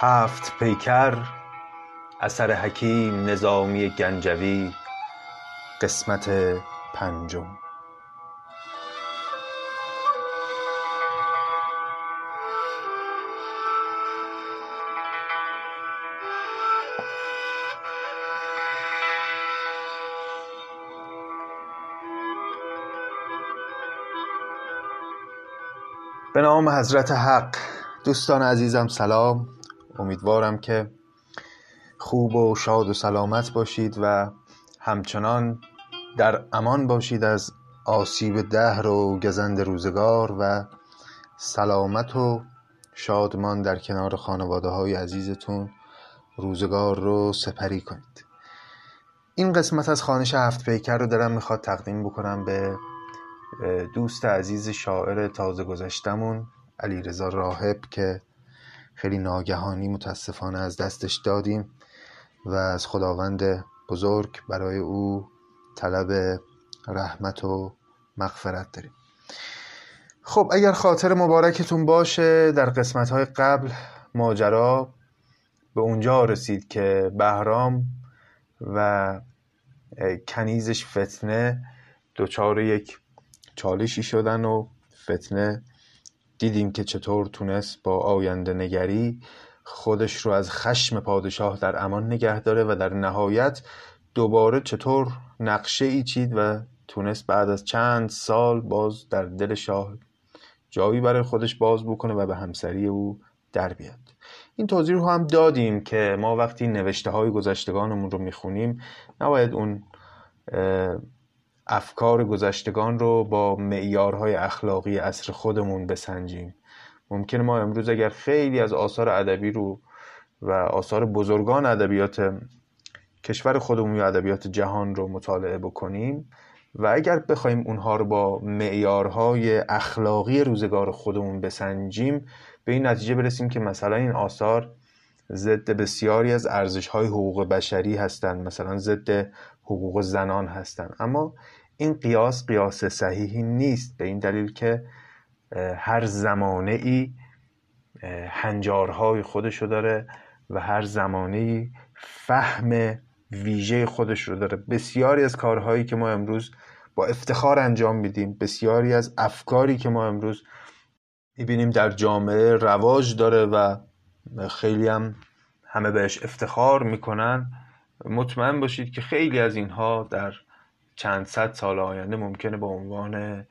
هفت پیکر اثر حکیم نظامی گنجوی قسمت پنجم. به نام حضرت حق دوستان عزیزم سلام. امیدوارم که خوب و شاد و سلامت باشید و همچنان در امان باشید از آسیب دهر و گزند روزگار و سلامت و شادمان در کنار خانواده های عزیزتون. روزگار رو سپری کنید. این قسمت از خانش هفت پیکر رو دارم می‌خواد تقدیم بکنم به دوست عزیز شاعر تازه گذشتمون علیرضا راهب که خیلی ناگهانی متاسفانه از دستش دادیم و از خداوند بزرگ برای او طلب رحمت و مغفرت داریم. خب اگر خاطر مبارکتون باشه در قسمت های قبل ماجرا به اونجا رسید که بهرام و کنیزش فتنه دچار یک چالشی شدن و فتنه دیدیم که چطور تونست با آینده نگری خودش رو از خشم پادشاه در امان نگه داره و در نهایت دوباره چطور نقشه ای چید و تونست بعد از چند سال باز در دل شاه جایی برای خودش باز بکنه و به همسری او در بیاد. این توضیح رو هم دادیم که ما وقتی نوشته های گذشتگانمون رو می‌خونیم نباید اون افکار گذشتگان رو با معیارهای اخلاقی عصر خودمون بسنجیم. ممکنه ما امروز اگر خیلی از آثار ادبی رو و آثار بزرگان ادبیات کشور خودمون یا ادبیات جهان رو مطالعه بکنیم و اگر بخوایم اونها رو با معیارهای اخلاقی روزگار خودمون بسنجیم به این نتیجه برسیم که مثلا این آثار ضد بسیاری از ارزش‌های حقوق بشری هستند. مثلا ضد حقوق زنان هستند. اما این قیاس قیاس صحیحی نیست به این دلیل که هر زمانه ای هنجارهای خودشو داره و هر زمانه ای فهم ویژه خودش رو داره. بسیاری از کارهایی که ما امروز با افتخار انجام میدیم بسیاری از افکاری که ما امروز می‌بینیم در جامعه رواج داره و خیلی هم همه بهش افتخار می‌کنن. مطمئن باشید که خیلی از اینها در چند صد سال آینده ممکنه به عنوان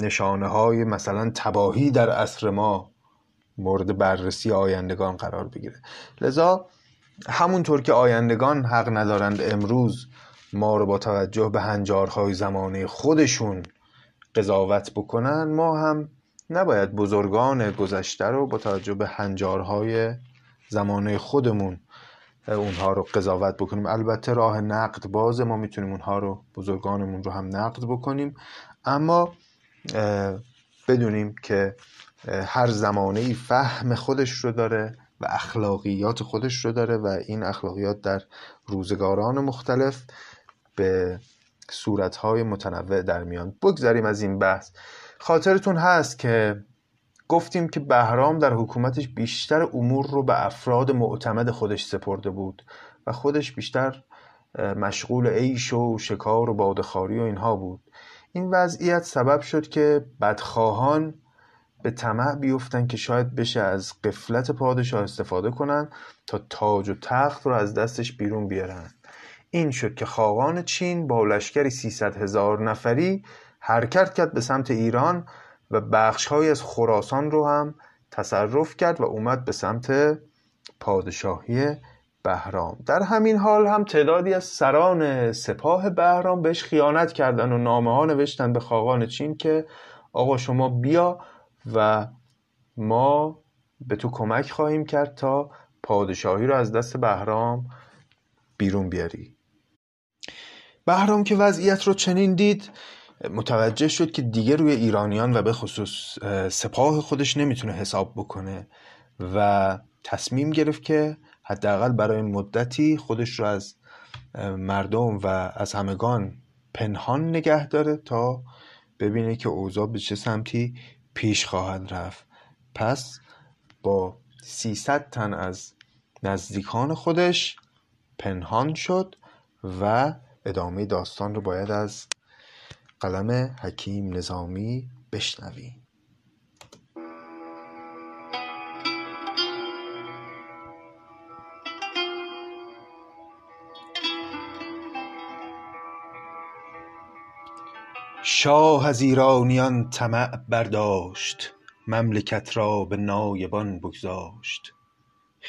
نشانه های مثلا تباهی در عصر ما مورد بررسی آیندگان قرار بگیره. لذا همونطور که آیندگان حق ندارند امروز ما رو با توجه به هنجارهای زمانه خودشون قضاوت بکنن ما هم نباید بزرگان گذشته رو با توجه به هنجارهای زمانه خودمون اونها رو قضاوت بکنیم. البته راه نقد باز ما می‌تونیم اونها رو بزرگانمون رو هم نقد بکنیم. اما بدونیم که هر زمانه ای فهم خودش رو داره و اخلاقیات خودش رو داره و این اخلاقیات در روزگاران مختلف به صورتهای متنوع در میان بگذاریم از این بحث. خاطرتون هست که گفتیم که بهرام در حکومتش بیشتر امور رو به افراد معتمد خودش سپرده بود و خودش بیشتر مشغول عیش و شکار و بادخاری و اینها بود. این وضعیت سبب شد که بدخواهان به طمع بیفتن که شاید بشه از قفلت پادشاه استفاده کنن تا تاج و تخت رو از دستش بیرون بیارن. این شد که خاقان چین با لشکری 300 هزار نفری حرکت کرد به سمت ایران و بخشهایی از خراسان رو هم تصرف کرد و اومد به سمت پادشاهی بهرام. در همین حال هم تعدادی از سران سپاه بهرام بهش خیانت کردن و نامه ها نوشتن به خاقان چین که آقا شما بیا و ما به تو کمک خواهیم کرد تا پادشاهی رو از دست بهرام بیرون بیاری. بهرام که وضعیت رو چنین دید متوجه شد که دیگه روی ایرانیان و به خصوص سپاه خودش نمی‌تونه حساب بکنه و تصمیم گرفت که حداقل برای مدتی خودش رو از مردم و از همگان پنهان نگه داره تا ببینه که اوضاع به چه سمتی پیش خواهد رفت. پس با 300 تن از نزدیکان خودش پنهان شد و ادامه داستان رو باید از قلم حکیم نظامی بشنویم شاه از ایرانیان طمع برداشت مملکت را به نایبان بگذاشت.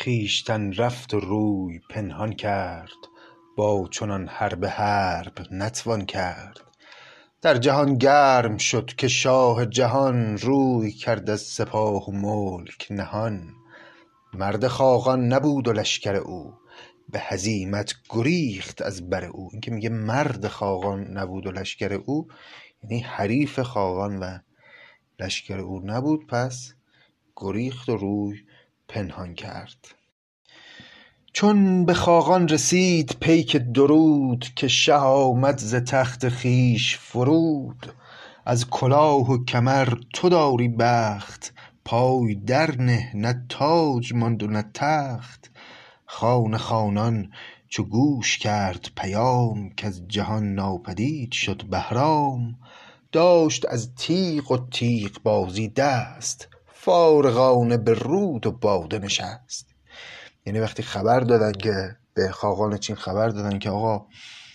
خویشتن رفت و روی پنهان کرد با چنان حرب حرب نتوان کرد. در جهان گرم شد که شاه جهان روی کرد از سپاه و ملک نهان. مرد خاقان نبود و لشکر او به هزیمت گریخت از بر او. این که میگه مرد خاقان نبود و لشکر او یعنی حریف خاقان و لشکر او نبود پس گریخت و روی پنهان کرد. چون به خاقان رسید پیک درود که شه آمد ز تخت خویش فرود. از کلاه و کمر تو داری بخت پای در نه نه تاج ماند و نه تخت. خان خانان چو گوش کرد پیام کز جهان ناپدید شد بهرام. داشت از تیغ و تیغ بازی دست فارغانه به رود و باده نشست. یعنی وقتی خبر دادن که به خاقان چین خبر دادن که آقا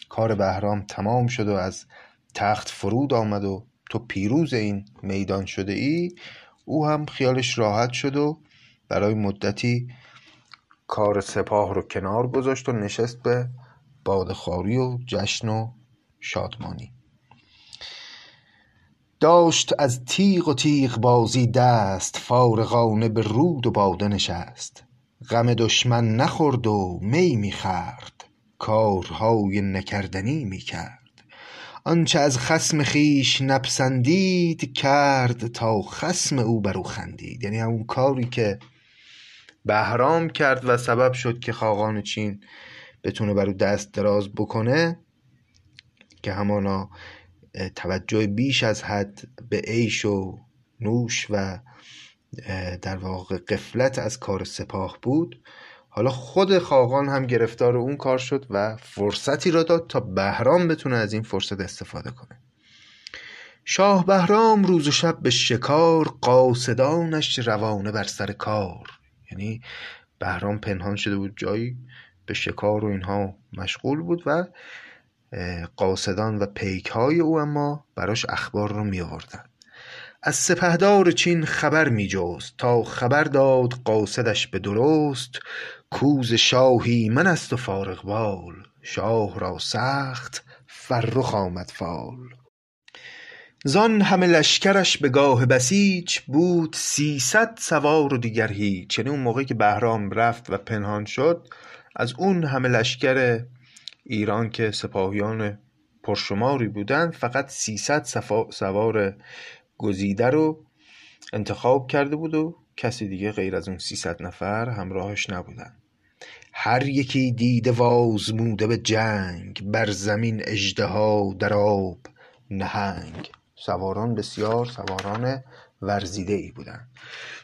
کار بهرام تمام شد و از تخت فرود آمد و تو پیروز این میدان شده ای او هم خیالش راحت شد و برای مدتی کار سپاه رو کنار گذاشت و نشست به بادخواری و جشن و شادمانی. داشت از تیغ و تیغ بازی دست فارغانه به رود و باده نشست. غم دشمن نخورد و می می خورد. کارهای نکردنی می کرد. آنچه از خصم خویش نپسندید کرد تا خصم او بر خندید. یعنی همون کاری که بهرام کرد و سبب شد که خاقان چین بتونه بر او دست دراز بکنه که همانا توجه بیش از حد به عیش و نوش و در واقع قفلت از کار سپاه بود. حالا خود خاقان هم گرفتار اون کار شد و فرصتی را داد تا بهرام بتونه از این فرصت استفاده کنه. شاه بهرام روز و شب به شکار قاصدانش روانه بر سر کار. یعنی بهرام پنهان شده بود جایی به شکار و اینها مشغول بود و قاصدان و پیک های او اما براش اخبار رو می آوردن از سپهدار چین خبر می جست تا خبر داد قاصدش به درست کوز شاهی من است و فارغ بال شاه را سخت فرخ آمد فال. زان همه لشکرش به گاه بسیج بود سیصد سوار و دیگر هیچ. یعنی اون موقعی که بهرام رفت و پنهان شد از اون همه لشکر ایران که سپاهیان پرشماری بودند فقط 300 سوار گزیده رو انتخاب کرده بود و کسی دیگه غیر از اون 300 نفر همراهش نبودن. هر یکی دیده وازموده به جنگ بر زمین اژدها در آب نهنگ. سواران بسیار سواران ورزیده ای بودند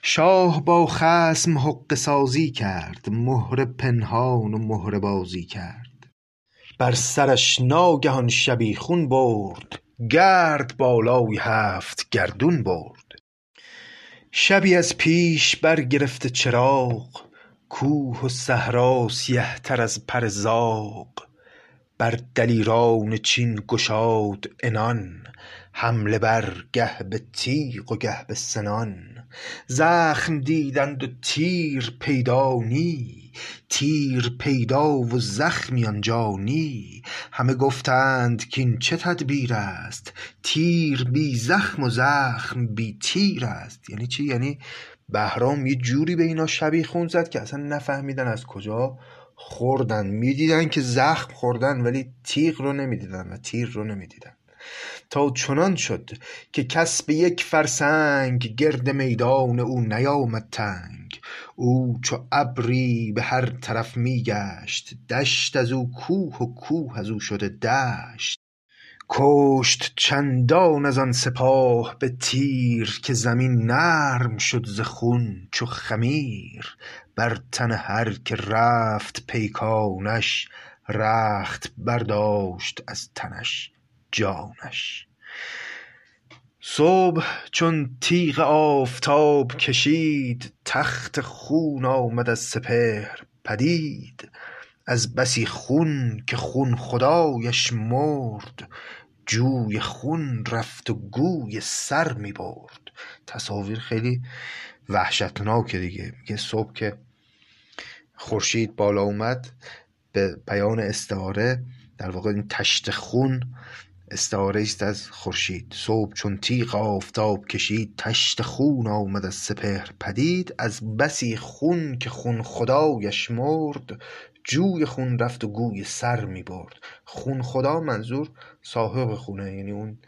شاه با خصم حقه سازی کرد مهره پنهان و مهره بازی کرد. بر سرش ناگهان شبیخون برد گرد بالای هفت گردون برد. شبی از پیش برگرفته چراغ کوه و صحرا سیه تر از پر زاغ. بر دلیران چین گشاد عنان حمله بر گه به تیغ و گه به سنان. زخم دیدند و تیر پیدا نی تیر پیدا و زخمی آنجا نی. همه گفتند کاین چه تدبیر است؟ تیر بی زخم و زخم بی تیر است. یعنی چی؟ یعنی بهرام یه جوری به اینا شبیخون زد که اصلا نفهمیدن از کجا خوردن. می‌دیدن که زخم خوردن ولی تیغ رو نمی‌دیدن و تیر رو نمی‌دیدن. تا چنان شد که کس به یک فرسنگ گرد میدان او نیامد تنگ. او چو ابری به هر طرف می گشت دشت از او کوه و کوه از او شده دشت. کشت چندان از آن سپاه به تیر که زمین نرم شد ز خون چو خمیر. بر تن هر که رفت پیکانش رخت برداشت از تنش جانش. صبح چون تیغ آفتاب کشید تخت خون آمد از سپهر پدید. از بسی خون که خون خدایش مرد جوی خون رفت و گوی سر می برد. تصاویر خیلی وحشتناکه دیگه. میگه صبح که خورشید بالا اومد به بیان استعاره در واقع این تشت خون استعاره است از خورشید. صبح چون تیغ آفتاب کشید تشت خون آمد از سپهر پدید. از بسی خون که خون خدایش مرد جوی خون رفت و گوی سر می برد. خون خدا منظور صاحب خونه یعنی اون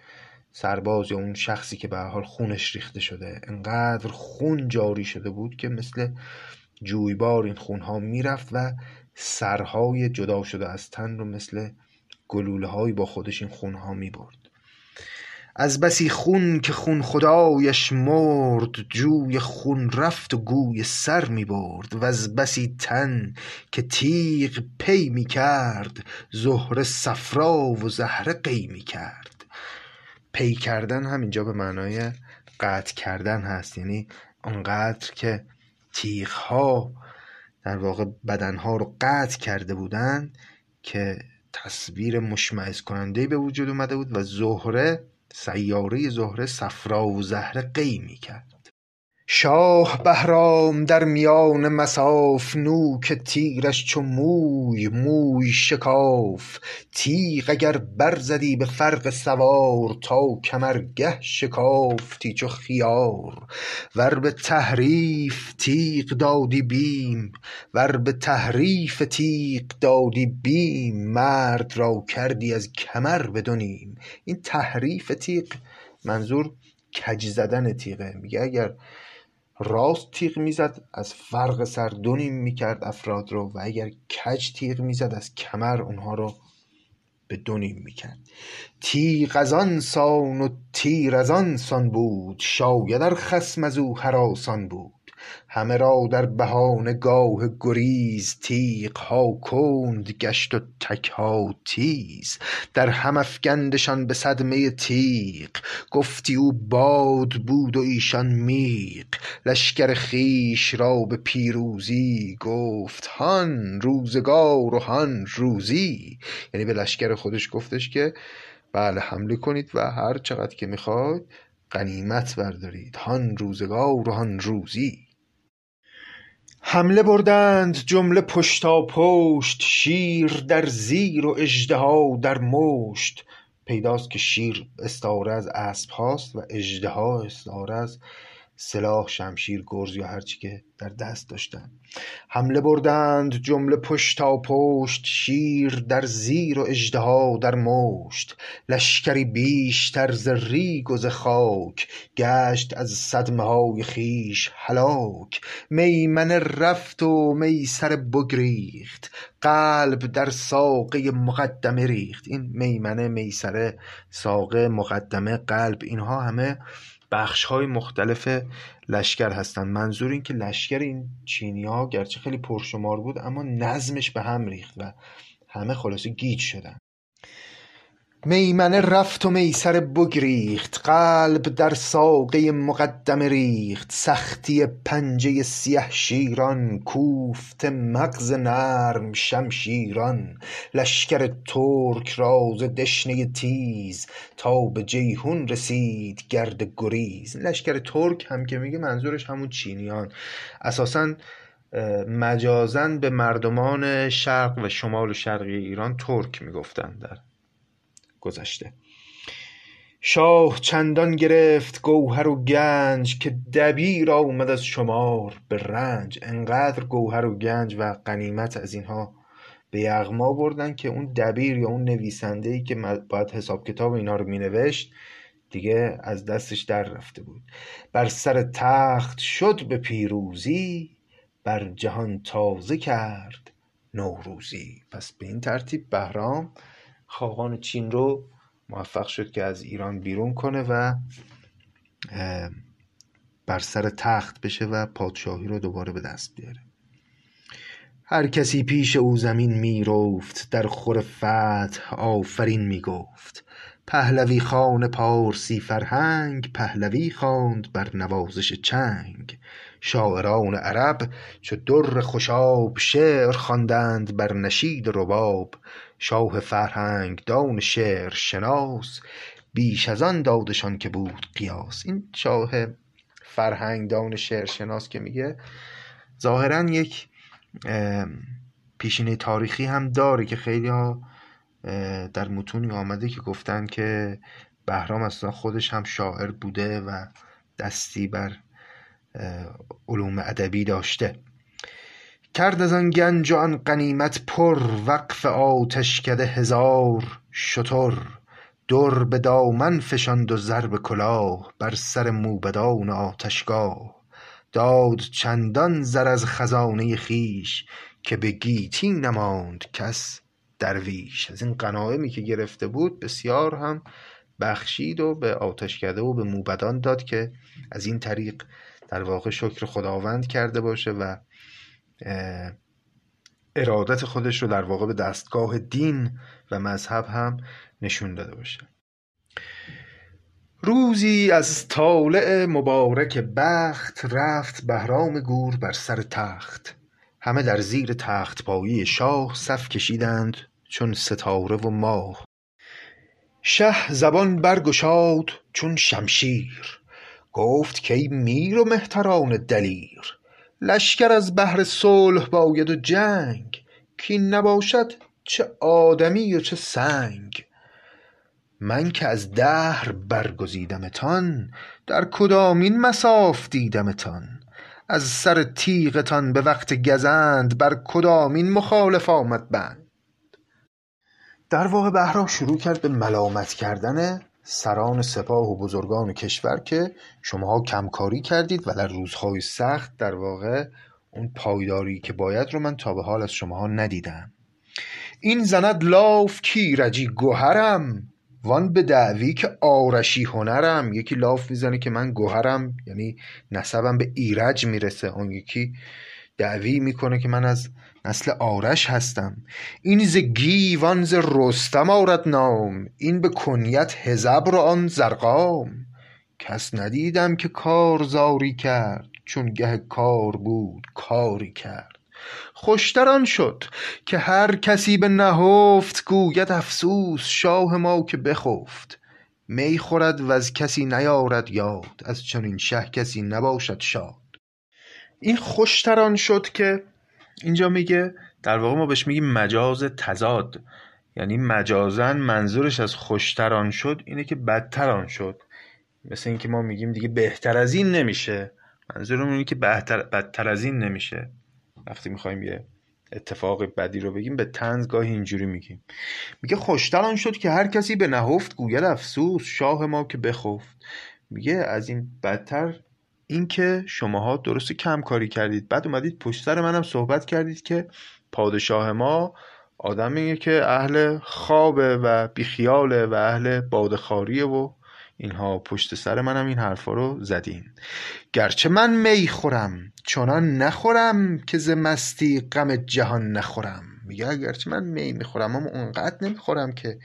سرباز یا اون شخصی که به حال خونش ریخته شده. انقدر خون جاری شده بود که مثل جویبار این خونها می‌رفت و سرهای جدا شده از تن رو مثل گلوله هایی با خودش این خونها می برد از بسی خون که خون خدایش مرد جوی خون رفت و گوی سر می برد و از بسی تن که تیغ پی می کرد زهره صفرا و زهره قی می کرد پی کردن هم اینجا به معنای قطع کردن هست. یعنی آنقدر که تیغ ها در واقع بدن ها رو قطع کرده بودند که تصویر مشمعز کننده به وجود اومده بود و زهره سیاره زهره صفرا و زهره قی می کرد شاه بهرام در میان مصاف نوک تیرش چو موی موی شکاف. تیغ اگر برزدی به فرق سوار تا کمرگه شکافتی چو خیار. ور به تحریف تیغ دادی بیم ور به تحریف تیغ دادی بیم. مرد را کردی از کمر به این تحریف تیغ منظور کج زدن تیغه. میگه اگر راست تیغ می‌زد از فرق سر دو نیم می‌کرد افراد رو و اگر کج تیغ می‌زد از کمر اونها رو به دو نیم می‌کرد. تیغ از آن سان و تیر از آن سان بود شاید ار خصم از او هراسان بود. همه را در بهانه گاه گریز تیغ ها کند گشت و تک ها تیز. در هم افگندشان به صدمه تیغ. گفتی او باد بود و ایشان میغ. لشکر خویش را به پیروزی گفت هان روزگار و هان روزی. یعنی به لشکر خودش گفتش که بله حمله کنید و هر چقدر که می‌خواید غنیمت بردارید. هان روزگار و هان روزی. حمله بردند جمله پشتاپشت شیر در زیر و اژدها در مشت. پیداست که شیر استعاره از اسب هاست و اژدها استعاره از سلاح شمشیر گرز یا هرچی که در دست داشتند حمله بردند جمله پشت شیر در زیر و اژدها در مشت. لشکری بیشتر ز ریگ و ز خاک. گشت از صدمه های خویش هلاک. میمنه رفت و میسره بگریخت. قلب در ساقه مقدمه ریخت. این میمنه میسره ساقه مقدمه قلب اینها همه های مختلف لشکر هستند. منظور این که لشکر این ها گرچه خیلی پرشمار بود اما نظمش به هم ریخت و همه خلاصه گیج شدن. میمنه رفت و میسر بگریخت قلب در ساقه مقدمه ریخت. سختی پنجه سیه شیران کوفت مغز نرم شمشیران. لشکر ترک راز دشنه تیز تا به جیهون رسید گرد گریز. لشکر ترک هم که میگه منظورش همون چینیان. اساسا مجازن به مردمان شرق و شمال و شرقی ایران ترک می‌گفتن در گذشته. شاه چندان گرفت گوهر و گنج که دبیر آمد از شمار به رنج. انقدر گوهر و گنج و قنیمت از اینها به یغما بردن که اون دبیر یا اون نویسنده ای که باید حساب کتاب اینا رو مینوشت دیگه از دستش در رفته بود. بر سر تخت شد به پیروزی بر جهان تازه کرد نوروزی. پس به این ترتیب بهرام خاقان چین رو موفق شد که از ایران بیرون کنه و بر سر تخت بشه و پادشاهی رو دوباره به دست بیاره. هر کسی پیش او زمین می رفت در خور فتح آفرین می گفت پهلوی خان پارسی فرهنگ پهلوی خواند بر نوازش چنگ. شاعران عرب چو در خوشاب شعر خواندند بر نشید رباب. شاه فرهنگ دان شعر شناس بیش از آن دادشان که بود قیاس. این شاه فرهنگ دان شعر شناس که میگه ظاهرا یک پیشینه تاریخی هم داره که خیلی ها در متونی آمده که گفتن که بهرام اصلا خودش هم شاعر بوده و دستی بر علوم ادبی داشته. کرد از آن گنج و آن غنیمت پر وقف آتشکده هزار شتر. در به دامن فشاند و زر به کلاه بر سر موبدان آتشگاه. داد چندان زر از خزانه خویش که به گیتی نماند کس درویش. از این غنایمی که گرفته بود بسیار هم بخشید و به آتشکده و به موبدان داد که از این طریق در واقع شکر خداوند کرده باشه و ارادت خودش رو در واقع به دستگاه دین و مذهب هم نشون داده باشه. روزی از طالع مبارک بخت رفت بهرام گور بر سر تخت. همه در زیر تخت پایی شاه صف کشیدند چون ستاره و ماه. شه زبان برگشاد چون شمشیر. گفت کای میر و مهتران دلیر. لشکر از بهر صلح باید و جنگ کین نباشد چه آدمی و چه سنگ. من که از دهر برگزیدمتان در کدامین مصاف دیدمتان؟ از سر تیغتان به وقت گزند بر کدامین مخالف آمد بند؟ در واقع بهرام شروع کرد به ملامت کردن سران سپاه و بزرگان کشور که شماها کمکاری کردید و در روزهای سخت در واقع اون پایداری که باید رو من تا به حال از شماها ندیدم. این زند لاف کیرجی گوهرم وان به دعوی که آرشی هنرم. یکی لاف می‌زنه که من گوهرم یعنی نسبم به ایرج می‌رسه. اون یکی دعوی می‌کنه که من از نسل آرش هستم. این ز گیوان ز رستم آرد نام. این به کنیت هزبر و آن زرقام. کس ندیدم که کارزاری کرد چون گه کار بود کاری کرد. خوشتر آن شد که هر کسی به نهفت گوید افسوس شاه ما که بخفت. می خورد وز کسی نیارد یاد از چنین شه کسی نباشد شاد. این خوشتر آن شد که اینجا میگه در واقع ما بهش میگیم مجاز تضاد. یعنی مجازن منظورش از خوشتر آن شد اینه که بدتر آن شد. مثل اینکه ما میگیم دیگه بهتر از این نمیشه. منظورمون اینه که بهتر بدتر از این نمیشه. وقتی می‌خوایم یه اتفاق بدی رو بگیم به تنز گاهی اینجوری میگیم. میگه خوشتر آن شد که هر کسی به نهفت گوید افسوس شاه ما که بخفت. میگه از این بدتر اینکه شماها درست کم کاری کردید. بعد اومدید پشت سر منم صحبت کردید که پادشاه ما آدمیه که اهل خوابه و بیخیاله و اهل بادخاریه و اینها. پشت سر منم این حرفا رو زدین. گرچه من می خورم چنان نخورم که ز مستی غم جهان نخورم. میگه اگرچه من می می‌خورم اما اونقدر نمی‌خورم که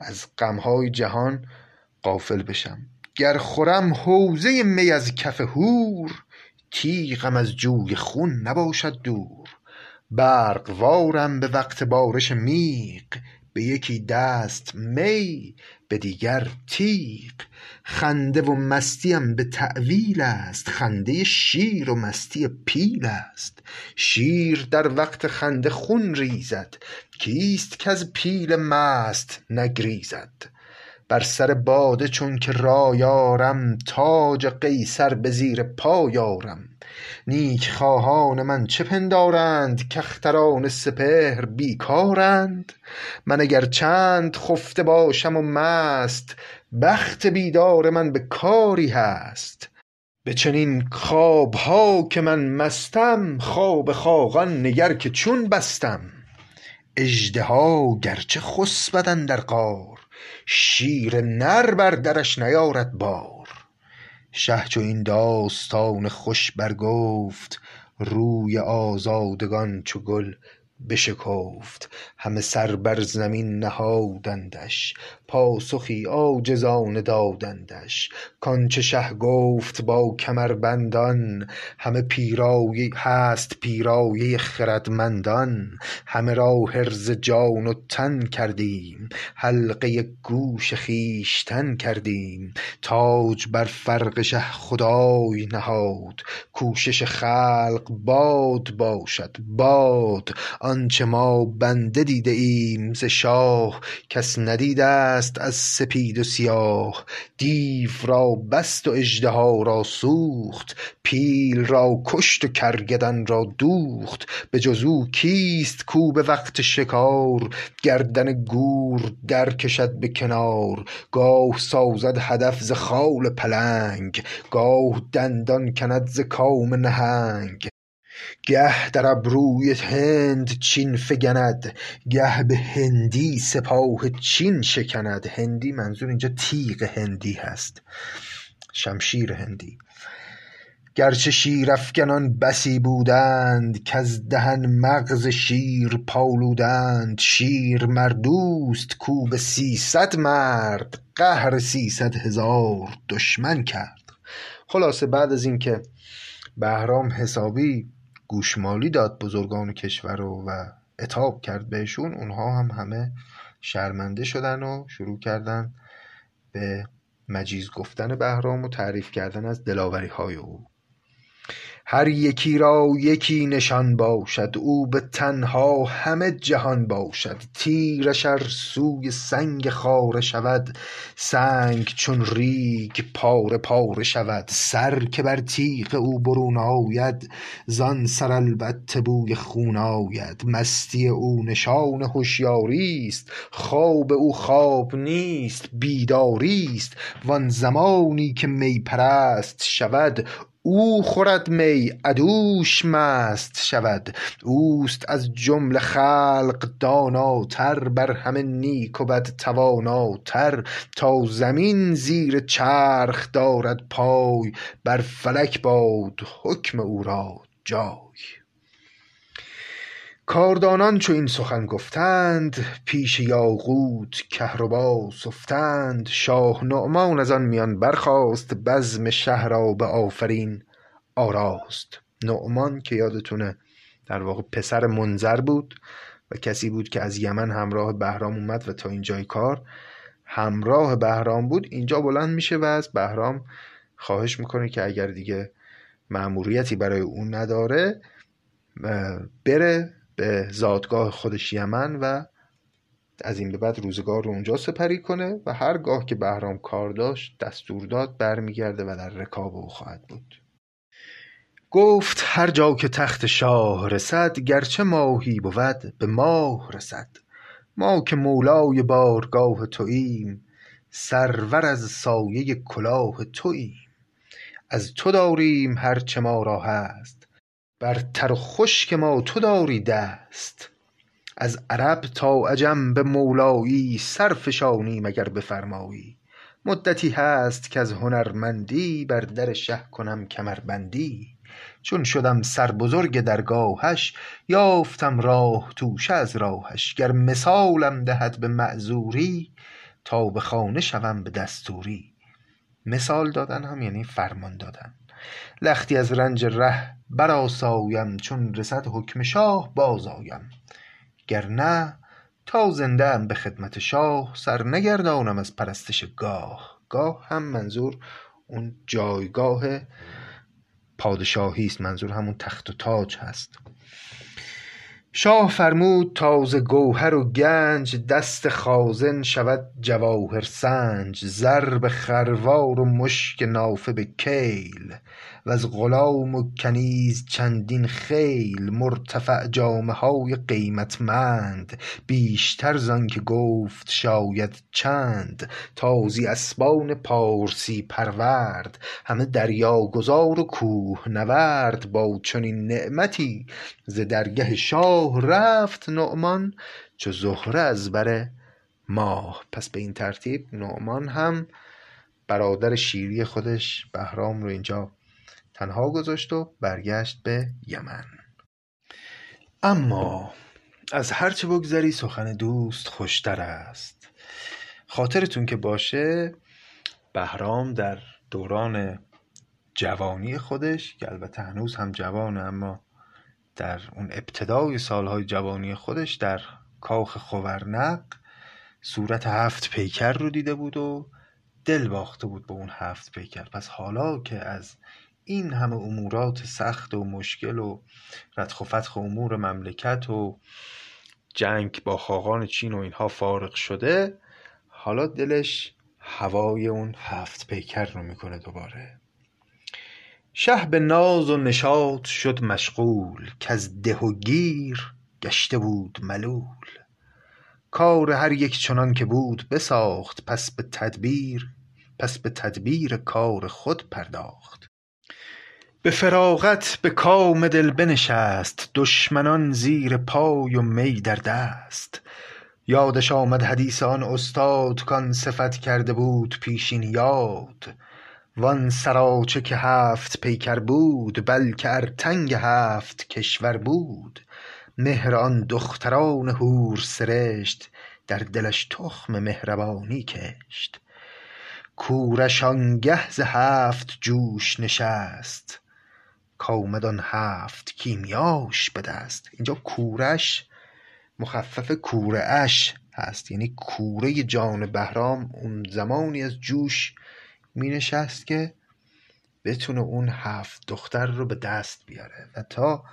از غمهای جهان قافل بشم. گر خورم حوزه می از کف هور تیغم از جوی خون نباشد دور. برقوارم به وقت بارش میغ به یکی دست می به دیگر تیغ. خنده و مستیم به تأویل است خنده شیر و مستی پیل است. شیر در وقت خنده خون ریزد کیست کز پیل مست نگریزد؟ بر سر باده چون که رای آرم تاج قیصر به زیر پای آرم. نیک خواهان من چه پندارند؟ کاختران سپهر بیکارند. من اگر چند خفته باشم و مست بخت بیدار من به کاری هست. به چنین خوابها که من مستم خواب خاقان نگر که چون بستم. اژدها گرچه خسبد اندر غار شیر نر بر درش نیارد بار. شه چو این داستان خوش برگفت روی آزادگان چو گل بشکفت. همه سر بر زمین نهادندش پاسخی عاجزانه دادندش کآنچه شه گفت با کمربندان همه پیرایه هست پیرایه خردمندان همه را حرز جان و تن کردیم حلقه گوش خویشتن کردیم تاج بر فرق شه خدای نهاد کوشش خلق باد باشد باد آنچه ما بنده دیده ایم ز شاه کس ندیده ست از سپید و سیاه. دیو را بست و اژدها را سوخت. پیل را کشت و کرگدن را دوخت. به جز کیست کو به وقت شکار؟ گردن گور در کشد به کنار. گاه سازد هدف ز خال پلنگ. گاه دندان کند ز کام نهنگ. گه در ابروی هند چین فگند گه به هندی سپاه چین شکند. هندی منظور اینجا تیغ هندی هست شمشیر هندی. گرچه شیرافگنان بسی بودند کز دهن مغز شیر پالودند. شیر مرد اوست کو به سیصد مرد قهر سیصد هزار دشمن کرد. خلاصه بعد از اینکه بهرام حسابی گوشمالی داد بزرگان کشور رو و عتاب کرد بهشون. اونها هم همه شرمنده شدن و شروع کردن به مجیز گفتن بهرام و تعریف کردن از دلاوری های او. هر یکی را یکی نشان باشد او به تنها همه جهان باشد. تیرش ار سوی سنگ خاره شود سنگ چون ریگ پاره پاره شود. سر که بر تیغ او برون آید زان سر البته بوی خون آید. مستی او نشان هشیاریست خواب او خواب نیست بیداریست وان زمانی که می پرست شود او خورد می عدوش مست شود. اوست از جمله خلق داناتر بر همه نیک و بد تواناتر. تا زمین زیر چرخ دارد پای بر فلک باد حکم او را جای. کاردانان چو این سخن گفتند پیش یاقوت کهربا سفتند شاه نعمان از آن میان برخاست بزم شه را به آفرین آراست. نعمان که یادتونه در واقع پسر منذر بود و کسی بود که از یمن همراه بهرام اومد و تا اینجای کار همراه بهرام بود اینجا بلند میشه و از بهرام خواهش می‌کنه که اگر دیگه مأموریتی برای اون نداره بره به زادگاه خودش یمن و از این به بعد روزگار رو اونجا سپری کنه و هرگاه که بهرام کار داشت دستور داد برمیگرده و در رکاب او خواهد بود. گفت هر جا که تخت شاه رسد گرچه ماهی بود به ماه رسد. ما که مولای بارگاه توییم سرور از سایه کلاه توییم. از تو داریم هر چه ما را هست. بر تر و خشک ما تو داری دست. از عرب تا عجم به مولایی سر فشانیم اگر بفرمایی. مدتی هست کز هنرمندی بر در شه کنم کمربندی. چون شدم سربزرگ درگاهش یافتم راه توشه از راهش. گر مثالم دهد به معذوری تا به خانه شوم به دستوری. مثال دادن هم یعنی فرمان دادن. لختی از رنج ره برآسایم چون رسد حکم شاه باز آیم گر نه تا زنده ام به خدمت شاه سر نگردانم از پرستش گاه. گاه هم منظور اون جایگاه پادشاهی است منظور همون تخت و تاج هست. شاه فرمود تا ز گوهر و گنج دست خازن شود جواهر سنج. زر به خروار و مشک نافه به کیل. وز غلام و کنیز چندین خیل مرتفع جامه های قیمتمند. بیشتر زآنکه گفت شاید چند. تازی اسبان پارسی پرورد. همه دریاگذار و کوه نورد. با چنین نعمتی ز درگه شاه رفت نعمان. چو زهره از بر ماه. پس به این ترتیب نعمان هم برادر شیری خودش بهرام رو اینجا تنها گذاشت و برگشت به یمن. اما از هرچه بگذری سخن دوست خوشتر است. خاطرتون که باشه بهرام در دوران جوانی خودش که البته هنوز هم جوانه اما در اون ابتدای سالهای جوانی خودش در کاخ خورنق صورت هفت پیکر رو دیده بود و دل باخته بود به اون هفت پیکر. پس حالا که از این همه امورات سخت و مشکل و ردخ و فتخ امور مملکت و جنگ با خاقان چین و اینها فارغ شده حالا دلش هوای اون هفت پیکر رو می‌کنه دوباره. شه به ناز و نشاط شد مشغول از ده و گیر گشته بود ملول. کار هر یک چنان که بود بساخت پس به تدبیر پس به تدبیر کار خود پرداخت. به فراغت به کام دل بنشست دشمنان زیر پای و می در دست. یادش آمد حدیث آن استاد کان صفت کرده بود پیشین یاد. وان سراچه که هفت پیکر بود بلکه ارتنگ هفت کشور بود. مهر آن دختران حور سرشت در دلش تخم مهربانی کشت. کورش آنگه ز هفت جوش نشست. کآمد آن هفت کیمیاش به دست. اینجا کورش مخفف کوره اش هست. یعنی کوره جان بهرام اون زمانی از جوش می نشست که بتونه اون هفت دختر رو به دست بیاره و تا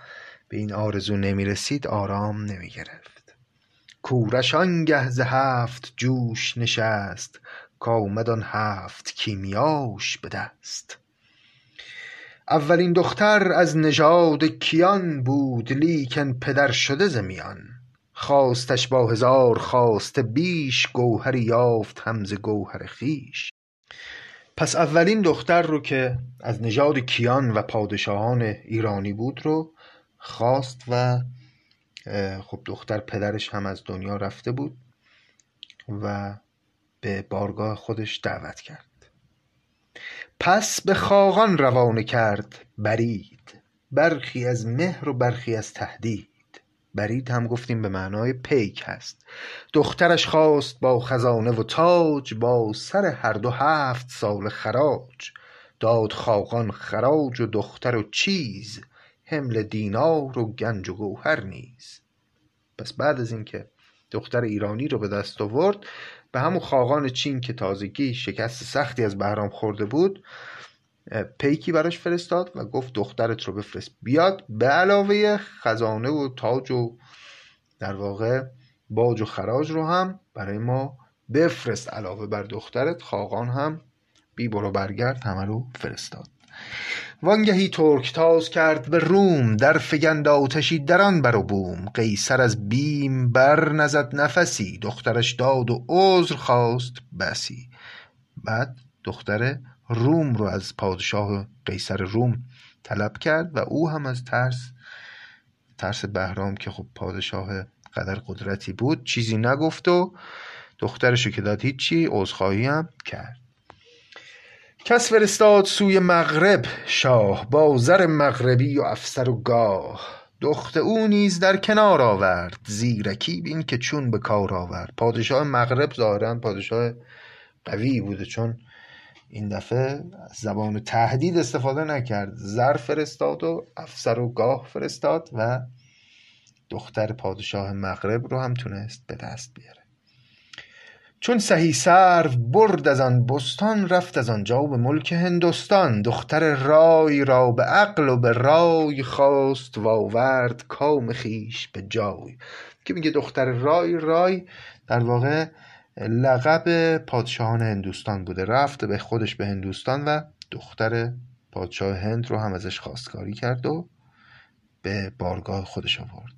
به این آرزو نمی رسید آرام نمی گرفت کورش آنگه ز هفت جوش نشست. کآمد آن هفت کیمیاش به دست. اولین دختر از نژاد کیان بود لیکن پدر شده ز میان. خواستش با هزار خواسته بیش گوهری یافت هم ز گوهر خویش. پس اولین دختر رو که از نژاد کیان و پادشاهان ایرانی بود رو خواست و خب دختر پدرش هم از دنیا رفته بود و به بارگاه خودش دعوت کرد. پس به خاقان روانه کرد برید. برخی از مهر و برخی از تهدید. برید هم گفتیم به معنای پیک هست. دخترش خواست با خزانه و تاج با سر هر دو هفت سال خراج. داد خاقان خراج و دختر و چیز حمل دینار و گنج و گوهر نیز. پس بعد از اینکه دختر ایرانی رو به دست آورد به همون خاقان چین که تازگی شکست سختی از بهرام خورده بود پیکی براش فرستاد و گفت دخترت رو بفرست. بیاد به علاوه خزانه و تاج و در واقع باج و خراج رو هم برای ما بفرست. علاوه بر دخترت خاقان هم بی برو برگرد همه رو فرستاد. وانگهی ترک تاز کرد به روم در فگند آتشی در آن بر و بوم. قیصر از بیم بر نزد نفسی دخترش داد و عذر خواست بسی. بعد دختر روم رو از پادشاه قیصر روم طلب کرد و او هم از ترس ترس بهرام که خب پادشاه قدر قدرتی بود چیزی نگفت و دخترشو که داد هیچی عذرخواهی هم کرد. کس فرستاد سوی مغرب شاه با زر مغربی و افسر و گاه. دخت او نیز در کنار آورد زیرکی بین که چون به کار آورد. پادشاه مغرب ظاهرا پادشاه قوی بوده چون این دفعه زبان تهدید استفاده نکرد. زر فرستاد و افسر و گاه فرستاد و دختر پادشاه مغرب رو هم تونست به دست بیاره. چون سهی سرو برد از آن بستان رفت از آنجا به ملک هندوستان دختر رای را به عقل و به رای خواست و آورد کام خویش به جای. که میگه دختر رای رای در واقع لقب پادشاهان هندوستان بوده. رفت به خودش به هندوستان و دختر پادشاه هند رو هم ازش خواستگاری کرد و به بارگاه خودش آورد.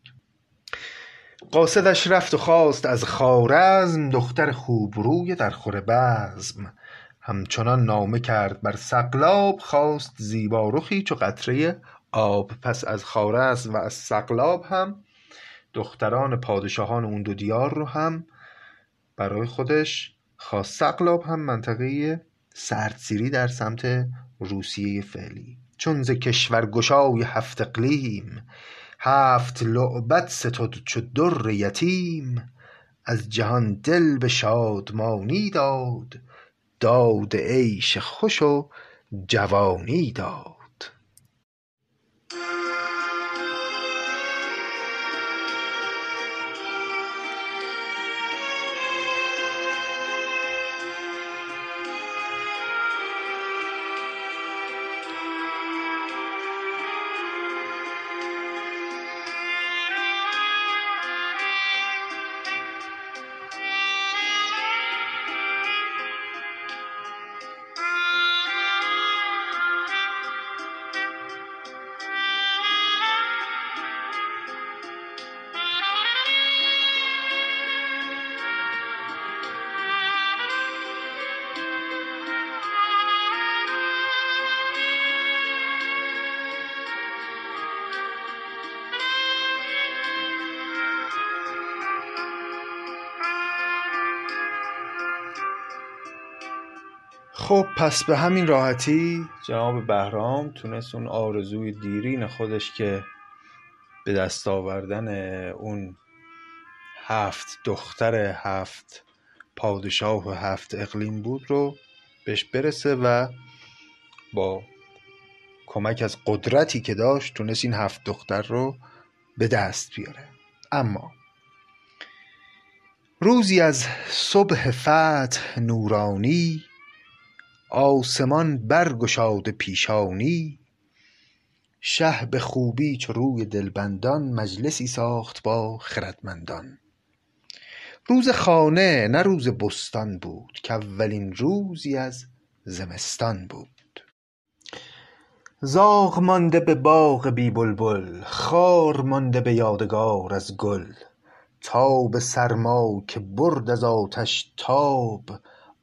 قاصدش رفت و خواست از خارزم دختر خوبروی در خور بزم. همچنان نامه کرد بر سقلاب خواست زیبارخی چو قطره آب. پس از خارزم و از سقلاب هم دختران پادشاهان اون دو دیار رو هم برای خودش خواست سقلاب هم منطقه سردسیری در سمت روسیه فعلی. چون ز کشور گشای هفت اقلیم هفت لعبت ستد چو در یتیم از جهان دل به شادمانی داد داد عیش خوش و جوانی داد. پس به همین راحتی؟ جناب بهرام تونست اون آرزوی دیرین خودش که به دست آوردن اون هفت دختر هفت پادشاه و هفت اقلیم بود رو بهش برسه و با کمک از قدرتی که داشت تونست این هفت دختر رو به دست بیاره. اما روزی از صبح فتح نورانی آسمان برگشاده پیشانی شه به خوبی چو روی دلبندان مجلسی ساخت با خردمندان. روز خانه نه روز بستان بود کاولین روزی از زمستان بود. زاغ مانده به باغ بی بلبل خار مانده به یادگار از گل. تاب سرما که برد از آتش تاب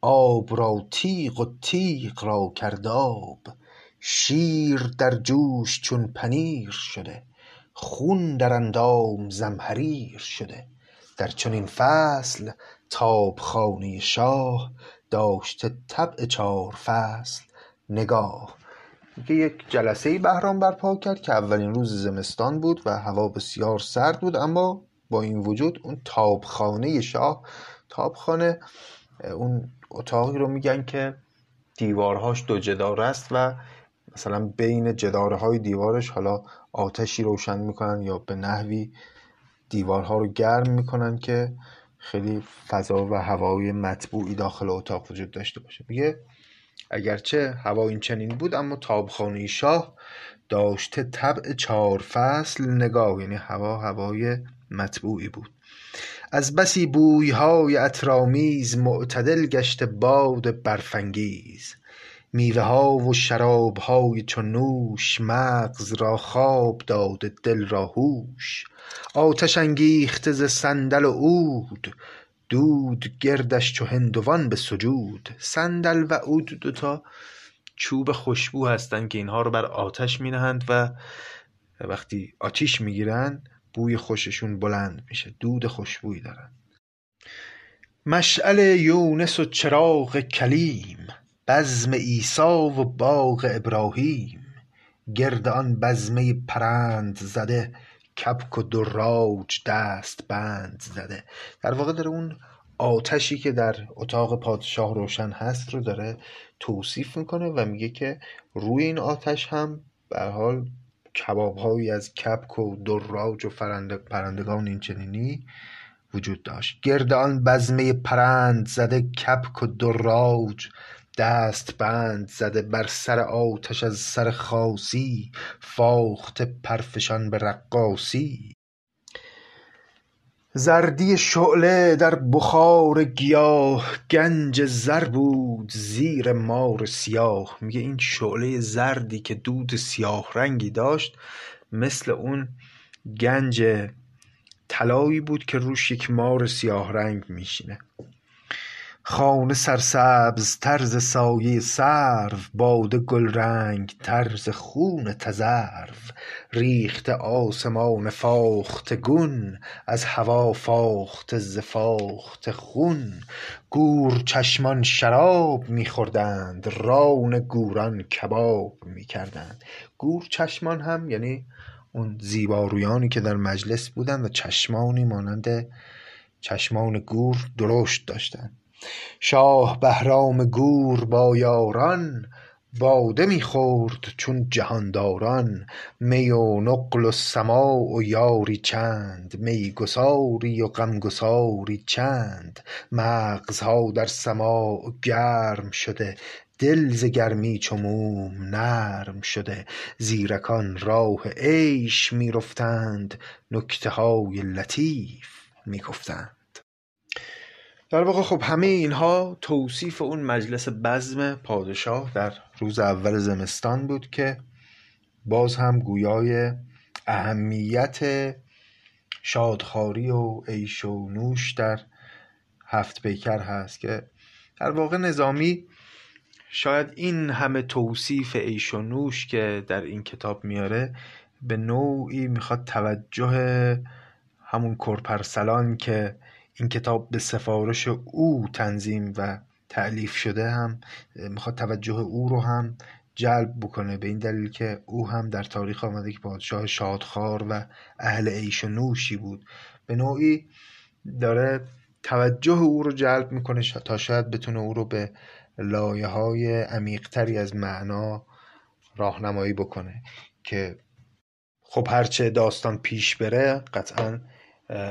آب را تیغ و تیغ را کرد آب شیر در جوش چون پنیر شده خون در اندام زمهریر شده. در چنین فصل تابخانه شاه داشته طبع چار فصل نگاه. میگه یک جلسه بهرام برپا کرد که اولین روز زمستان بود و هوا بسیار سرد بود اما با این وجود اون تابخانه شاه تابخانه اون اتاقی رو میگن که دیوارهاش دو جدار است و مثلا بین جداره های دیوارش حالا آتشی روشن می‌کنن یا به نحوی دیوارها رو گرم می‌کنن که خیلی فضا و هوای مطبوعی داخل اتاق وجود داشته باشه. میگه اگرچه هوا این چنین بود اما تابخانه شاه داشته طبع چهار فصل نگاه یعنی هوا هوای مطبوعی بود. از بسی بویهای عطرآمیز معتدل گشته باد برفانگیز. میوه ها و شراب های چو نوش مغز را خواب داده دل را هوش. آتش انگیخته ز صندل و عود دود گردش چو هندوان به سجود. صندل و عود دوتا چوب خوشبو هستند که اینها رو بر آتش می نهند و وقتی آتیش می‌گیرن بوی خوششون بلند میشه. دود خوشبویی دارن. مشعل یونس و چراغ کلیم بزم عیسی و باغ ابراهیم. گرد آن بزمه پرند زده کبک و دراج دست بند زده. در واقع داره اون آتشی که در اتاق پادشاه روشن هست رو داره توصیف می‌کنه و میگه که روی این آتش هم به حال کبابهایی از کبک و دراج و پرندگان این چنینی وجود داشت. گرد آن بزمه پرند زده کبک و دراج دست بند زده بر سر آتش از سر خاصی فاخته پرفشان به رقاصی. زردی شعله در بخار گیاه گنج زر بود زیر مار سیاه. میگه این شعله زردی که دود سیاه رنگی داشت مثل اون گنج طلایی بود که روش یک مار سیاه رنگ میشینه. خانه سرسبز تر ز سایه سرو باده گلرنگ تر ز خون تذرو. ریخته آسمان فاخته گون از هوا فاخته ز فاخته خون. گورچشمان شراب می خوردند ران گوران کباب می کردند گورچشمان هم یعنی اون زیبارویانی که در مجلس بودند و چشمانی مانند چشمان گور درشت داشتند شاه بهرام گور با یاران باده می خورد چون جهانداران. می و نقل و سماع و یاری چند می گساری و غمگساری چند. مغزها در سماع گرم شده دل ز گرمی چو موم نرم شده. زیرکان راه عیش می رفتند نکته های لطیف می گفتند. در واقع خب همه اینها توصیف اون مجلس بزم پادشاه در روز اول زمستان بود که باز هم گویای اهمیت شادخاری و عیش و نوش در هفت پیکر هست که در واقع نظامی شاید این همه توصیف عیش و نوش که در این کتاب میاره به نوعی می‌خواد توجه همون کرپرسلان که این کتاب به سفارش او تنظیم و تعلیف شده هم می‌خواد توجه او رو هم جلب بکنه. به این دلیل که او هم در تاریخ آمده که پادشاه شادخار و اهل عیش و نوشی بود. به نوعی داره توجه او رو جلب می‌کنه تا شاید بتونه او رو به لایه های عمیقتری از معنا راهنمایی بکنه که خب هرچه داستان پیش بره قطعا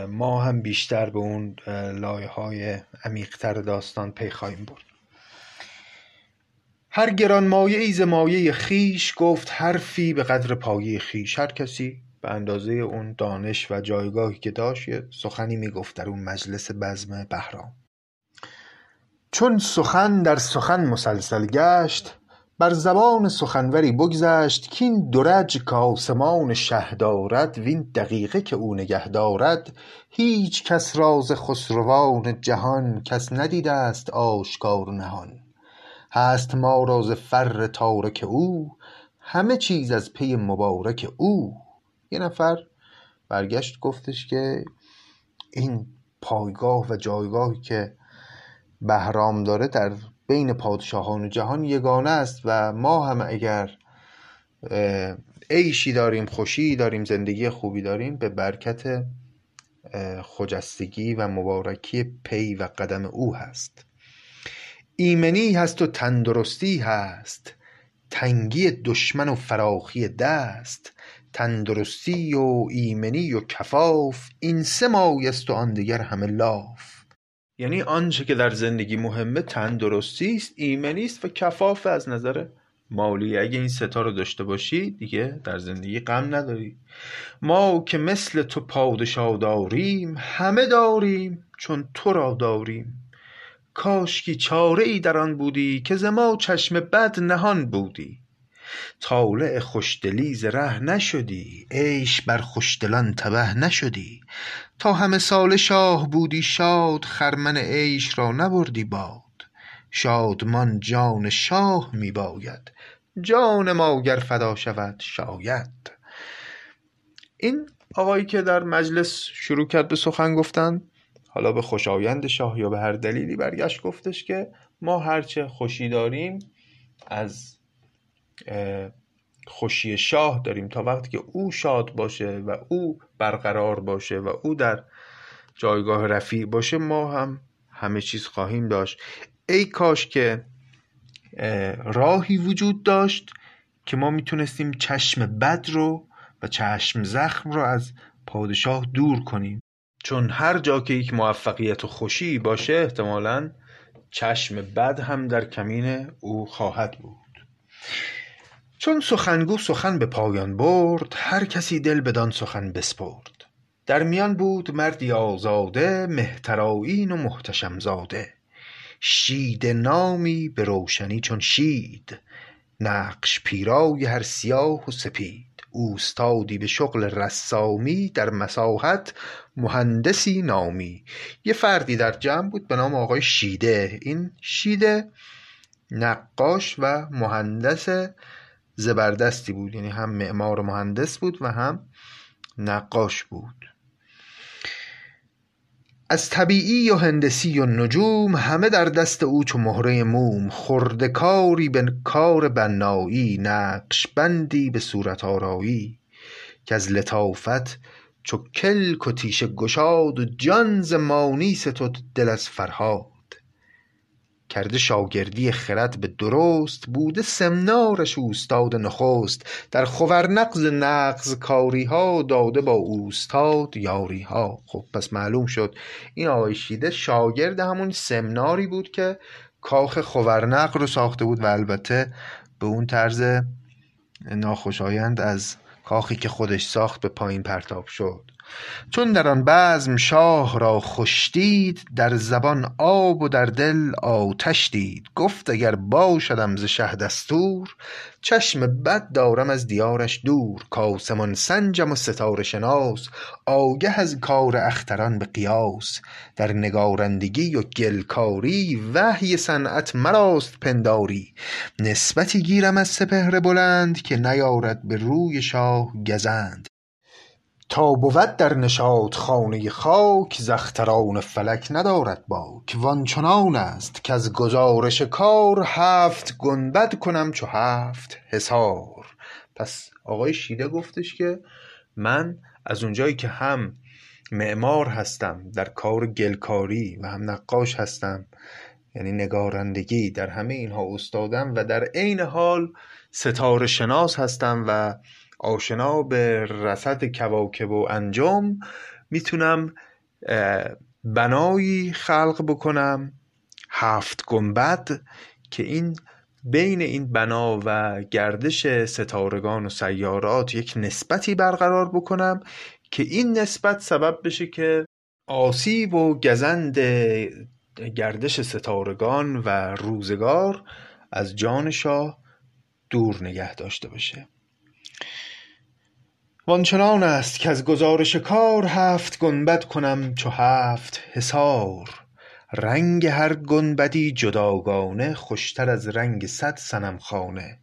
ما هم بیشتر به اون لایه های عمیقتر داستان پی خواهیم برد. هر گران مایه ایز مایه خیش گفت حرفی به قدر پایه خیش. هر کسی به اندازه اون دانش و جایگاهی که داشت سخنی می‌گفت در اون مجلس بزم بهرام. چون سخن در سخن مسلسل گشت بر زبان سخنوری بگذشت کاین درج که شه دارد وین دقیقه که او نگه دارد. هیچ کس را ز خسروان جهان کس ندیده ست آشکار و نهان. هست ما را ز فر تارک او همه چیز از پی مبارک او. یه نفر برگشت گفتش که این پایگاه و جایگاهی که بهرام داره در بین پادشاهان جهان یگانه است و ما هم اگر عیشی داریم خوشی داریم زندگی خوبی داریم به برکت خجستگی و مبارکی پی و قدم او هست. ایمنی هست و تندرستی هست. تنگی دشمن و فراخی دست. تندرستی و ایمنی و کفاف. این سه مایست و آن دگر همه لاف. یعنی آنچه که در زندگی مهمه تندرستی است ایمنی است و کفاف از نظر مالی. اگه این ستا رو داشته باشی دیگه در زندگی غم نداری. ما که مثل تو پادشاه داریم همه داریم چون تو را داریم. کاشکی چاره ای در آن بودی که ز ما چشم بد نهان بودی. طالع خوشدلی ز ره نشدی عیش بر خوشدلان تبه نشدی. تا همه ساله شاه بودی شاد خرمن عیش را نبردی باد. شادمان جان شاه می باید جان ما گر فدا شود شاید. این آقایی که در مجلس شروع کرد به سخن گفتن حالا به خوشایند شاه یا به هر دلیلی برگشت گفتش که ما هرچه خوشی داریم از خوشی شاه داریم تا وقتی که او شاد باشه و او برقرار باشه و او در جایگاه رفیع باشه ما هم همه چیز خواهیم داشت. ای کاش که راهی وجود داشت که ما می‌تونستیم چشم بد رو و چشم زخم رو از پادشاه دور کنیم. چون هر جا که یک موفقیت و خوشی باشه احتمالا چشم بد هم در کمین او خواهد بود. چون سخنگو سخن به پایان برد هر کسی دل بدان سخن بسپرد. در میان بود مردی آزاده مهترآیین و محتشم زاده. شید نامی به روشنی چون شید. نقش پیرای هر سیاه و سپید. اوستادی به شغل رسامی در مساحت مهندسی نامی. یه فردی در جمع بود به نام آقای شیده. این شیده نقاش و مهندس زبردستی بود. یعنی هم معمار مهندس بود و هم نقاش بود. از طبیعی و هندسی و نجوم همه در دست او چو مهره موم. خرده کاری به کار بنایی نقش بندی به صورت آرایی. که از لطافت چو کلک و تیشه گشاد و جان ز مانی ستد دل از فرهاد. کرده شاگردی خرد به درست بوده سمنارش اوستاد نخست. در خورنقز نغز کاری ها داده با اوستاد یاری ها خب پس معلوم شد این آقای شیده شاگرد همون سمناری بود که کاخ خورنق رو ساخته بود و البته به اون طرز ناخوشایند از کاخی که خودش ساخت به پایین پرتاب شد. چون در آن بزم شاه را خوش دید در زبان آب و در دل آتش دید. گفت اگر باشدم ز شه دستور چشم بد دارم از دیارش دور. کآسمان سنجم و ستاره شناس آگه از کار اختران به قیاس. در نگارندگی و گلکاری وحی صنعت مراست پنداری. نسبتی گیرم از سپهر بلند که نیارد به روی شاه گزند. تا بود در نشاط خانه خاک ز اختران فلک ندارد باک. وآن چنان است کز گزارش کار هفت گنبد کنم چو هفت حصار. پس آقای شیده گفتش که من از اونجایی که هم معمار هستم در کار گلکاری و هم نقاش هستم یعنی نگارندگی در همه اینها استادم و در عین حال ستاره شناس هستم و آشنا به رصد کواکب و انجام. می‌تونم بنایی خلق بکنم هفت گنبد که این بین این بنا و گردش ستارگان و سیارات یک نسبتی برقرار بکنم که این نسبت سبب بشه که آسیب و گزند گردش ستارگان و روزگار از جان شاه دور نگه داشته باشه. وآنچنان است کز گزارش کار هفت گنبد کنم چو هفت حصار. رنگ هر گنبدی جداگانه خوشتر از رنگ صد صنم خانه.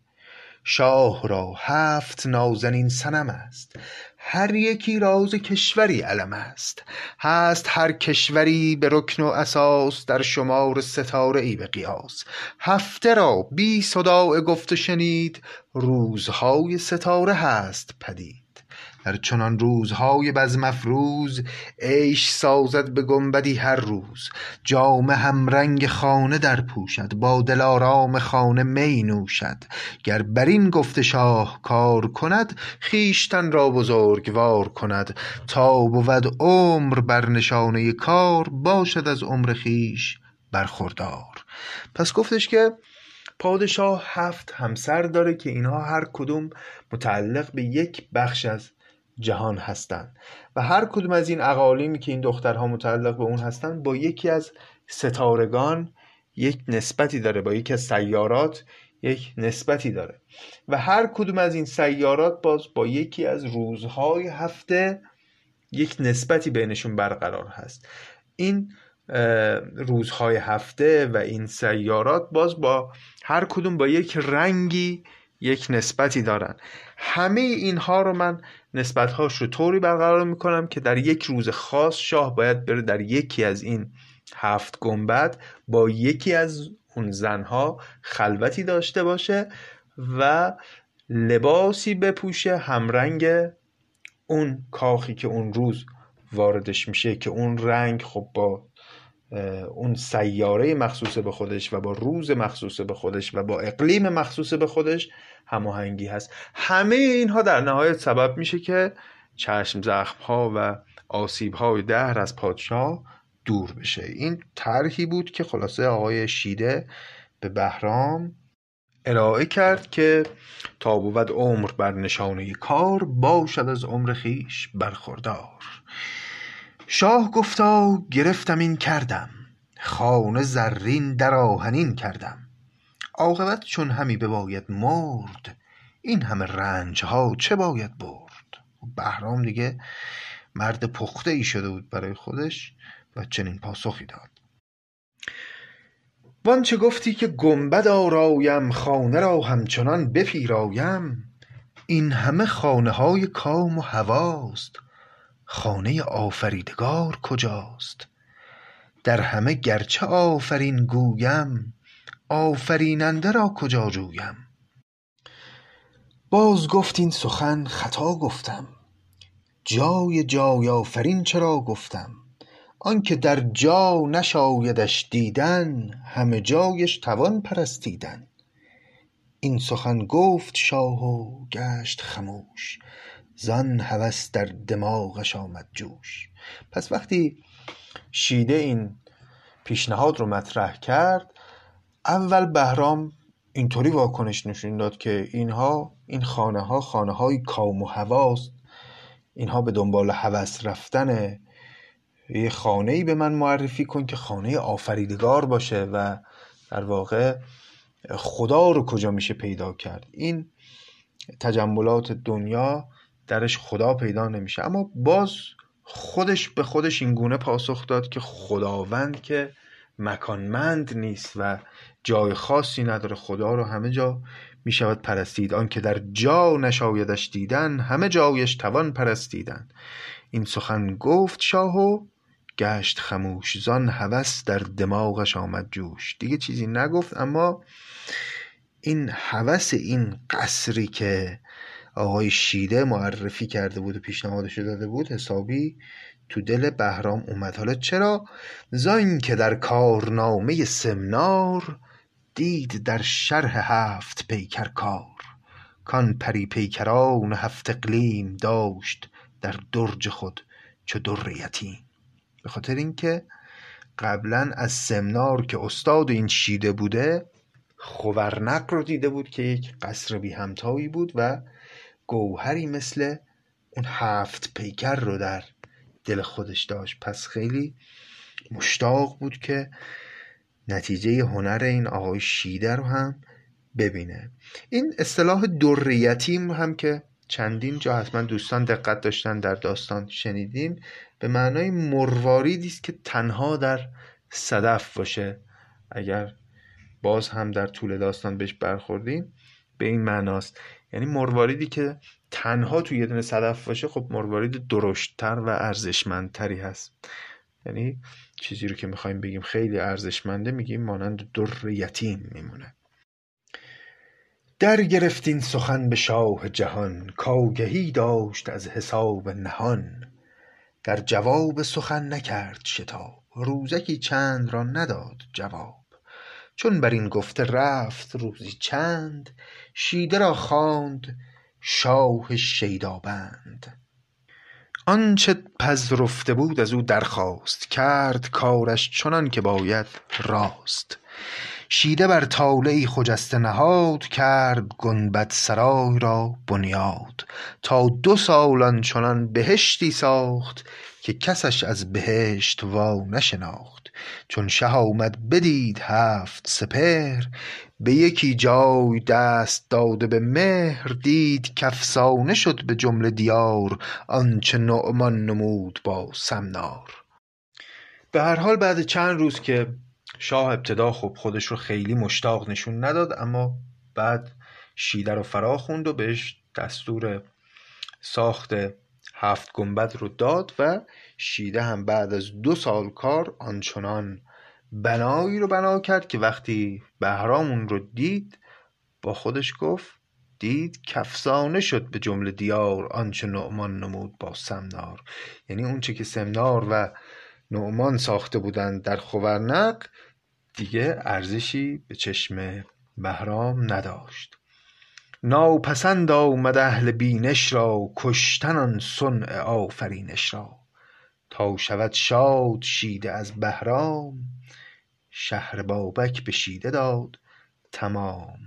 شاه را هفت نازنین صنم است. هر یکی را ز کشوری علم است. هست هر کشوری به رکن و اساس در شمار ستاره ای به قیاس. هفته را بی صداع گفت و شنید روزهای ستاره هست پدید. در چنان روزهای بزم افروز عیش سازد به گنبدی هر روز. جامه همرنگ خانه در پوشد با دلارام خانه می نوشد. گر بر این گفت شاه کار کند خویشتن را بزرگوار کند. تا بود عمر بر نشانه کار باشد از عمر خویش برخوردار. پس گفتش که پادشاه هفت همسر داره که اینها هر کدوم متعلق به یک بخش از جهان هستند. و هر کدوم از این اقالیمی که این دخترها متعلق به اون هستند با یکی از ستارگان یک نسبتی داره با یکی از سیارات یک نسبتی داره. و هر کدوم از این سیارات باز با یکی از روزهای هفته یک نسبتی بینشون برقرار هست. این روزهای هفته و این سیارات باز با هر کدوم با یک رنگی یک نسبتی دارن. همه اینها رو من نسبتهاش رو طوری برقرار می‌کنم که در یک روز خاص شاه باید بره در یکی از این هفت گنبد با یکی از اون زنها خلوتی داشته باشه و لباسی بپوشه همرنگ اون کاخی که اون روز واردش میشه که اون رنگ خب با اون سیاره مخصوص به خودش و با روز مخصوص به خودش و با اقلیم مخصوص به خودش هماهنگی هست. همه اینها در نهایت سبب میشه که چشم زخم ها و آسیب های دهر از پادشاه دور بشه. این طرحی بود که خلاصه آقای شیده به بهرام ارائه کرد که تا بود عمر بر نشانه کار باشد از عمر خیش برخوردار. شاه گفتا گرفتم این کردم. خانه زرین در آهنین کردم. عاقبت چون همی بباید مرد این همه رنج ها چه باید برد؟ بهرام دیگه مرد پخته ای شده بود برای خودش و چنین پاسخی داد. وانچه گفتی که گنبد آرایم خانه را همچنان بپیرایم این همه خانه های کام و هواست. خانه آفریدگار کجاست؟ در همه گرچه آفرین گویم آفریننده را کجا جویم؟ باز گفت این سخن خطا گفتم جای جای آفرین چرا گفتم؟ آنکه در جا نشایدش دیدن همه جایش توان پرستیدن. این سخن گفت شاه و گشت خموش. زان هوس در دماغش آمد جوش. پس وقتی شیده این پیشنهاد رو مطرح کرد اول بهرام اینطوری واکنش نشون داد که اینها این خانه ها خانه های کام و هواست. اینها به دنبال هوس رفتن یه خانه ای به من معرفی کن که خانه آفریدگار باشه و در واقع خدا رو کجا میشه پیدا کرد. این تجملات دنیا درش خدا پیدا نمیشه. اما باز خودش به خودش این گونه پاسخ داد که خداوند که مکانمند نیست و جای خاصی نداره خدا رو همه جا می شود پرستید. آن که در جا نشایدش دیدن همه جایش توان پرستیدن. این سخن گفت شاه و گشت خموش. زان هوس در دماغش آمد جوش. دیگه چیزی نگفت اما این هوس این قصری که آقای شیده معرفی کرده بود و پیشنهادش داده بود حسابی تو دل بهرام اومد. حالا چرا؟ زان که در کارنامه سمنار دید در شرح هفت پیکر کار. کان پری پیکران هفت اقلیم داشت در درج خود چو در یتیم. به خاطر اینکه قبلا از سمنار که استاد این شیده بوده خورنق رو دیده بود که یک قصر بی همتایی بود و گوهری مثل اون هفت پیکر رو در دل خودش داشت. پس خیلی مشتاق بود که نتیجه هنر این آقای شیده رو هم ببینه. این اصطلاح دریتیم هم که چندین جا حتما دوستان دقت داشتن در داستان شنیدیم به معنای مرواریدی است که تنها در صدف باشه. اگر باز هم در طول داستان بهش برخوردیم. به این معناست. یعنی مرواریدی که تنها توی یه دونه صدف باشه خب مروارید درشتتر و ارزشمندتری هست. یعنی چیزی رو که می‌خوایم بگیم خیلی ارزشمنده میگیم مانند در یتیم میمونه. در گرفتین سخن به شاه جهان کاگهی داشت از حساب نهان. در جواب سخن نکرد شتاب روزکی چند را نداد جواب. چون بر این گفته رفت روزی چند شیده را خواند شاه شیدابند. آنچه پذرفته بود از او درخواست کرد کارش چنان که باید راست. شیده بر طالعی خجسته نهاد کرد گنبد سرای را بنیاد تا دو سال آنچنان بهشتی ساخت که کسش از بهشت وا نشناخت. چون شه آمد بدید هفت سپهر به یکی جای دست داده به مهر دید کافسانه شد به جمله دیار آنچه نعمان نمود با سمنار. به هر حال بعد چند روز که شاه ابتدا خب خودش رو خیلی مشتاق نشون نداد اما بعد شیده رو فرا خوند و بهش دستور ساخت هفت گنبد رو داد و شیده هم بعد از دو سال کار آنچنان بنایی رو بنا کرد که وقتی بهرام اون رو دید با خودش گفت دید کفزانه شد به جمله دیار آنچه نعمان نمود با سمنار. یعنی اونچه که سمنار و نعمان ساخته بودند در خورنق دیگه ارزشی به چشم بهرام نداشت. ناپسند آمد اهل بینش را کشتن آن صنع آفرینش را. تا شود شاد شیده از بهرام شهر بابک به شیده داد تمام.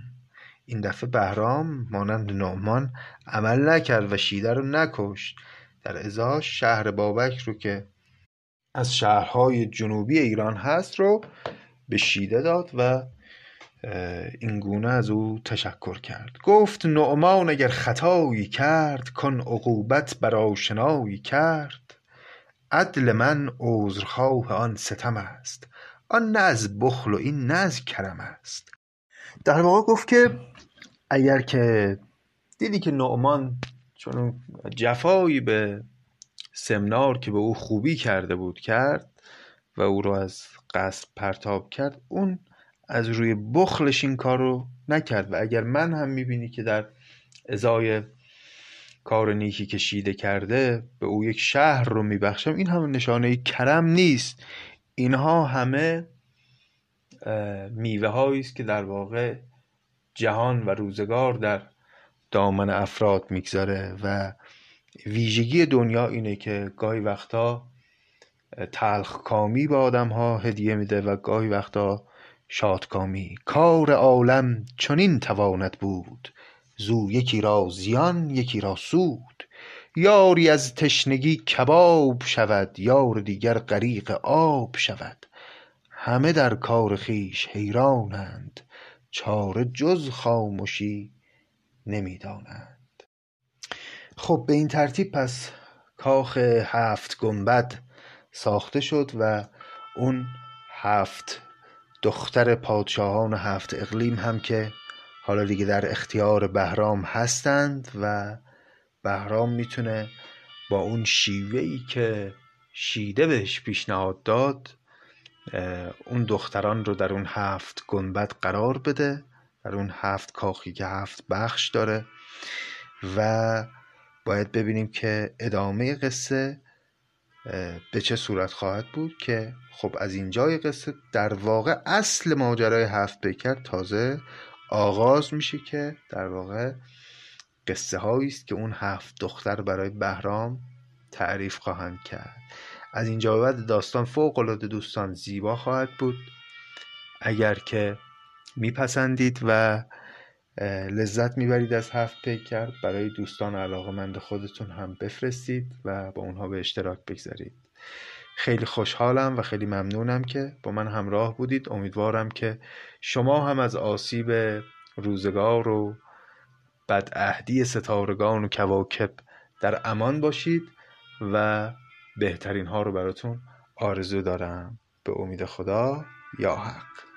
این دفعه بهرام مانند نعمان عمل نکرد و شیده رو نکشت. در ازاش شهر بابک رو که از شهرهای جنوبی ایران هست رو به شیده داد و این گونه از او تشکر کرد. گفت نعمان اگر خطایی کرد کن عقوبت بر آشنایی کرد. عدل من عذرخواه آن ستم است. آن نه از بخل و این نه از کرم است. در واقع گفت که اگر که دیدی که نعمان چون جفایی به سمنار که به او خوبی کرده بود کرد و او رو از قصد پرتاب کرد اون از روی بخلش این کار رو نکرد. و اگر من هم می‌بینی که در ازای کار نیکی کشیده کرده به او یک شهر رو میبخشم این همه نشانه کرم نیست. اینها همه میوه هایی است که در واقع جهان و روزگار در دامن افراد می‌گذاره. و ویژگی دنیا اینه که گاهی وقتا تلخ کامی به آدم ها هدیه میده و گاهی وقتا شادکامی کار عالم چنین تواند بود. زو یکی را زیان یکی را سود. یاری از تشنگی کباب شود یار دیگر غریق آب شود. همه در کار خویش حیرانند چاره جز خامشی نمی‌دانند. خب به این ترتیب پس کاخ هفت گنبد ساخته شد و اون هفت دختر پادشاهان هفت اقلیم هم که حالا دیگه در اختیار بهرام هستند و بهرام می‌تونه با اون شیوهی که شیده بهش پیشنهاد داد اون دختران رو در اون هفت گنبد قرار بده در اون هفت کاخی که هفت بخش داره و باید ببینیم که ادامه قصه به چه صورت خواهد بود که خب از اینجای قصه در واقع اصل ماجرای هفت پیکر تازه آغاز میشه که در واقع قصه هایی است که اون هفت دختر برای بهرام تعریف خواهند کرد. از اینجا بعد داستان فوق العاده دوستان زیبا خواهد بود. اگر که میپسندید و لذت می‌برید از هفت پیکر برای دوستان علاقه مند خودتون هم بفرستید و با اونها به اشتراک بگذارید. خیلی خوشحالم و خیلی ممنونم که با من همراه بودید. امیدوارم که شما هم از آسیب روزگار و بدعهدی ستارگان و کواکب در امان باشید و بهترین ها رو براتون آرزو دارم. به امید خدا یا حق.